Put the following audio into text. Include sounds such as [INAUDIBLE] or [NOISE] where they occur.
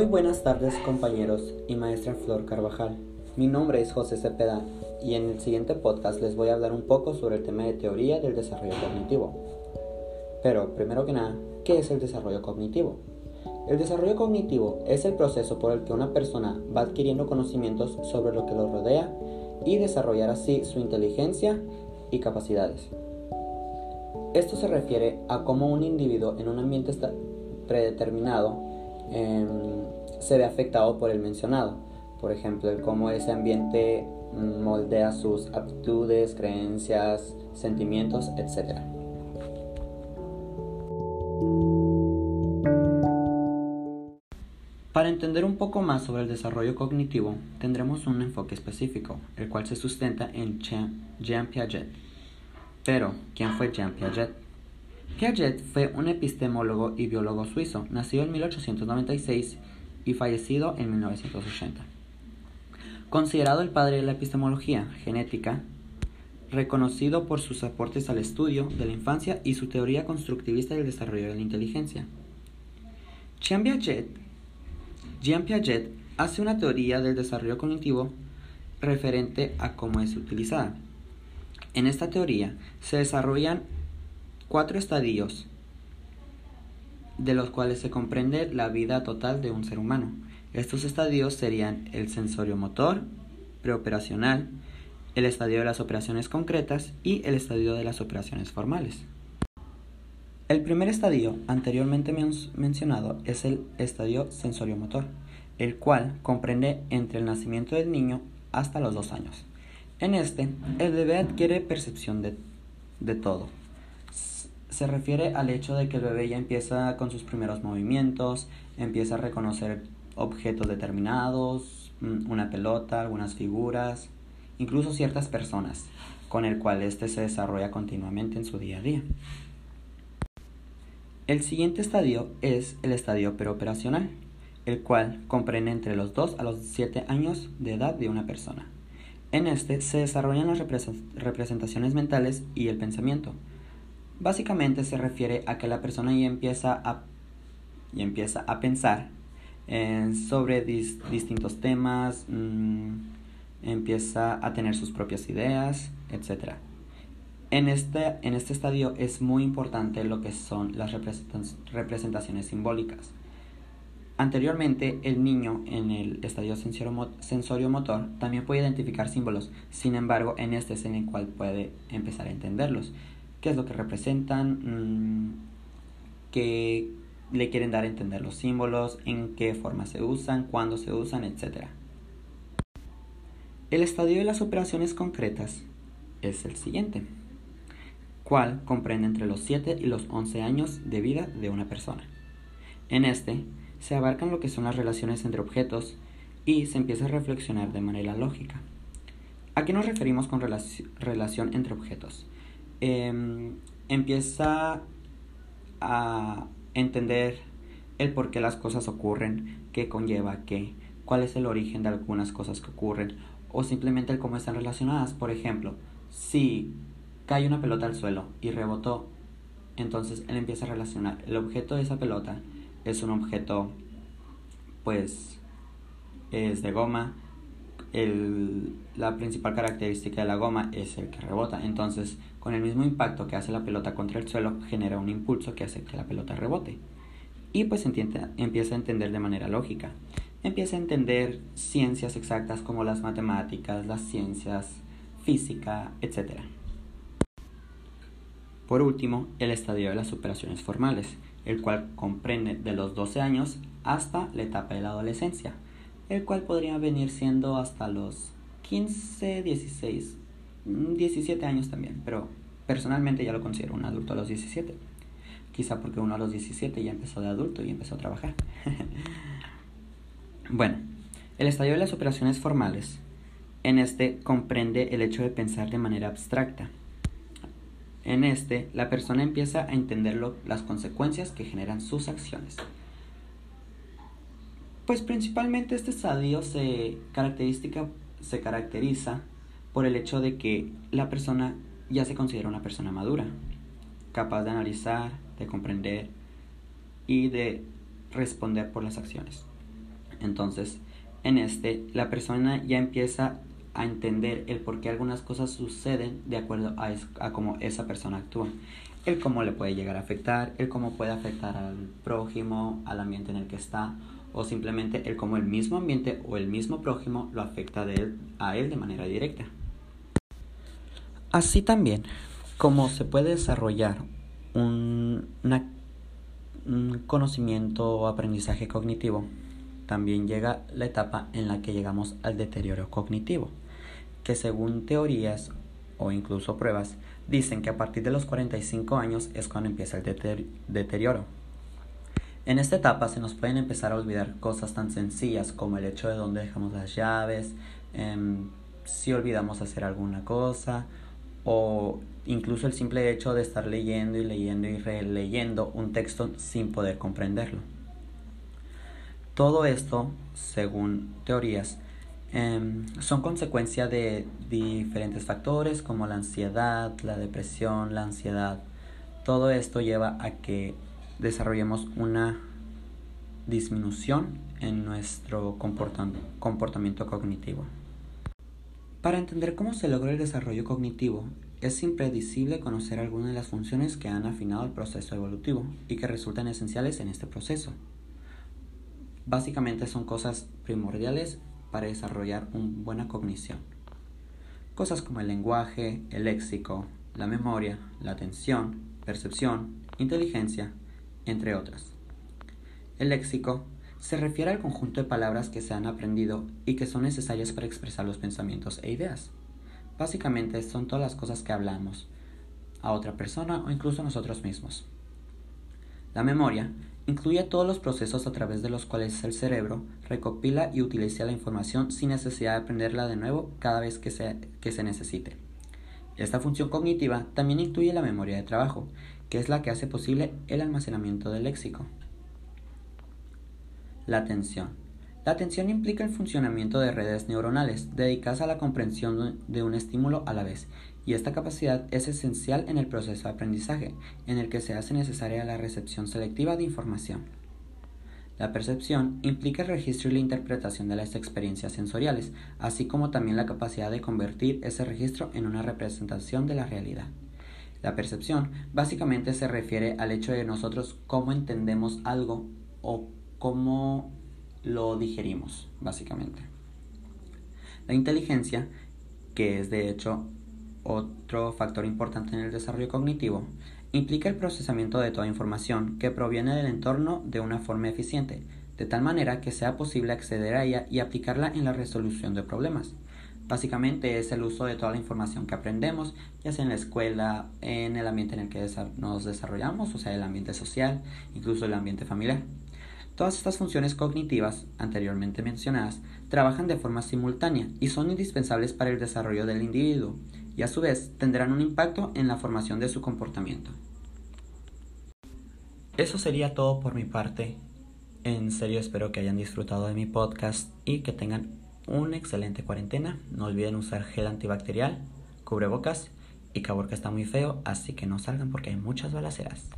Muy buenas tardes compañeros y maestra Flor Carvajal. Mi nombre es José Cepeda y en el siguiente podcast les voy a hablar un poco sobre el tema de teoría del desarrollo cognitivo. Pero, primero que nada, ¿qué es el desarrollo cognitivo? El desarrollo cognitivo es el proceso por el que una persona va adquiriendo conocimientos sobre lo que lo rodea y desarrollar así su inteligencia y capacidades. Esto se refiere a cómo un individuo en un ambiente predeterminado em, se ve afectado por el mencionado. Por ejemplo, el cómo ese ambiente moldea sus aptitudes, creencias, sentimientos, etc. Para entender un poco más sobre el desarrollo cognitivo, tendremos un enfoque específico, el cual se sustenta en Jean Piaget. Pero, ¿quién fue Jean Piaget? Piaget fue un epistemólogo y biólogo suizo, nacido en 1896 y fallecido en 1980. Considerado el padre de la epistemología genética, reconocido por sus aportes al estudio de la infancia y su teoría constructivista del desarrollo de la inteligencia. Jean Piaget Jean Piaget hace una teoría del desarrollo cognitivo referente a cómo es utilizada. En esta teoría se desarrollan cuatro estadios de los cuales se comprende la vida total de un ser humano. Estos estadios serían el sensorio motor, preoperacional, el estadio de las operaciones concretas y el estadio de las operaciones formales. El primer estadio anteriormente mencionado es el estadio sensorio-motor, el cual comprende entre el nacimiento del niño hasta los dos años. En este, el bebé adquiere percepción de, de todo. Se refiere al hecho de que el bebé ya empieza con sus primeros movimientos, empieza a reconocer objetos determinados, mm, una pelota, algunas figuras, incluso ciertas personas, con el cual éste se desarrolla continuamente en su día a día. El siguiente estadio es el estadio preoperacional, el cual comprende entre los 2 a los 7 años de edad de una persona. En este se desarrollan las representaciones mentales y el pensamiento. Básicamente se refiere a que la persona ya empieza a, empieza a pensar sobre distintos temas, mm, empieza a tener sus propias ideas, etc. En este, en este estadio es muy importante lo que son las representaciones simbólicas. Anteriormente, el niño en el estadio sensorio-motor también puede identificar símbolos, sin embargo, en este es en el cual puede empezar a entenderlos. ¿Qué es lo que representan? Mm, ¿Qué le quieren dar a entender los símbolos? ¿En qué forma se usan? ¿Cuándo se usan? Etc. El estadio de las operaciones concretas es el siguiente cual comprende entre los 7 y los 11 años de vida de una persona. En este se abarcan lo que son las relaciones entre objetos y se empieza a reflexionar de manera lógica. ¿A qué nos referimos con relación entre objetos? Em, empieza a entender el por qué las cosas ocurren, qué conlleva qué, cuál es el origen de algunas cosas que ocurren o simplemente el cómo están relacionadas. Por ejemplo, si cae una pelota al suelo y rebotó. Entonces él empieza a relacionar. El objeto de esa pelota es un objeto, pues, es de goma. La principal característica de la goma es el que rebota. Entonces, con el mismo impacto que hace la pelota contra el suelo, genera un impulso que hace que la pelota rebote. Y pues empieza a entender de manera lógica. Empieza a entender ciencias exactas como las matemáticas, las ciencias, física, etc. Por último, el estadio de las operaciones formales, el cual comprende de los 12 años hasta la etapa de la adolescencia, el cual podría venir siendo hasta los 15, 16, 17 años también, pero personalmente ya lo considero un adulto a los 17. Quizá porque uno a los 17 ya empezó de adulto y empezó a trabajar. [LAUGHS] bueno, el estadio de las operaciones formales, en este comprende el hecho de pensar de manera abstracta, en este, la persona empieza a entender las consecuencias que generan sus acciones. Pues principalmente este estadio se, se caracteriza por el hecho de que la persona ya se considera una persona madura, capaz de analizar, de comprender y de responder por las acciones. Entonces, en este, la persona ya empieza a entender el por qué algunas cosas suceden de acuerdo a, a cómo esa persona actúa. El cómo le puede llegar a afectar, el cómo puede afectar al prójimo, al ambiente en el que está, o simplemente el cómo el mismo ambiente o el mismo prójimo lo afecta a él de manera directa. Así también, como se puede desarrollar un, un conocimiento o aprendizaje cognitivo, también llega la etapa en la que llegamos al deterioro cognitivo, que según teorías o incluso pruebas dicen que a partir de los 45 años es cuando empieza el deterioro. En esta etapa se nos pueden empezar a olvidar cosas tan sencillas como el hecho de dónde dejamos las llaves, em, si olvidamos hacer alguna cosa o incluso el simple hecho de estar leyendo y leyendo y releyendo un texto sin poder comprenderlo. Todo esto, según teorías, em, son consecuencia de diferentes factores como la ansiedad, la depresión, la ansiedad. Todo esto lleva a que desarrollemos una disminución en nuestro comportamiento cognitivo. Para entender cómo se logra el desarrollo cognitivo, es impredecible conocer algunas de las funciones que han afinado el proceso evolutivo y que resultan esenciales en este proceso. Básicamente son cosas primordiales para desarrollar una buena cognición. Cosas como el lenguaje, el léxico, la memoria, la atención, percepción, inteligencia, entre otras. El léxico se refiere al conjunto de palabras que se han aprendido y que son necesarias para expresar los pensamientos e ideas. Básicamente son todas las cosas que hablamos a otra persona o incluso a nosotros mismos. La memoria incluye todos los procesos a través de los cuales el cerebro recopila y utiliza la información sin necesidad de aprenderla de nuevo cada vez que se, que se necesite. Esta función cognitiva también incluye la memoria de trabajo, que es la que hace posible el almacenamiento del léxico. La atención. La atención implica el funcionamiento de redes neuronales dedicadas a la comprensión de un estímulo a la vez, y esta capacidad es esencial en el proceso de aprendizaje, en el que se hace necesaria la recepción selectiva de información. La percepción implica el registro y la interpretación de las experiencias sensoriales, así como también la capacidad de convertir ese registro en una representación de la realidad. La percepción básicamente se refiere al hecho de nosotros cómo entendemos algo o cómo lo digerimos, básicamente. La inteligencia, que es de hecho otro factor importante en el desarrollo cognitivo, implica el procesamiento de toda información que proviene del entorno de una forma eficiente, de tal manera que sea posible acceder a ella y aplicarla en la resolución de problemas. Básicamente es el uso de toda la información que aprendemos, ya sea en la escuela, en el ambiente en el que nos desarrollamos, o sea, el ambiente social, incluso el ambiente familiar. Todas estas funciones cognitivas, anteriormente mencionadas, trabajan de forma simultánea y son indispensables para el desarrollo del individuo, y a su vez tendrán un impacto en la formación de su comportamiento. Eso sería todo por mi parte. En serio espero que hayan disfrutado de mi podcast y que tengan una excelente cuarentena. No olviden usar gel antibacterial, cubrebocas y que está muy feo, así que no salgan porque hay muchas balaceras.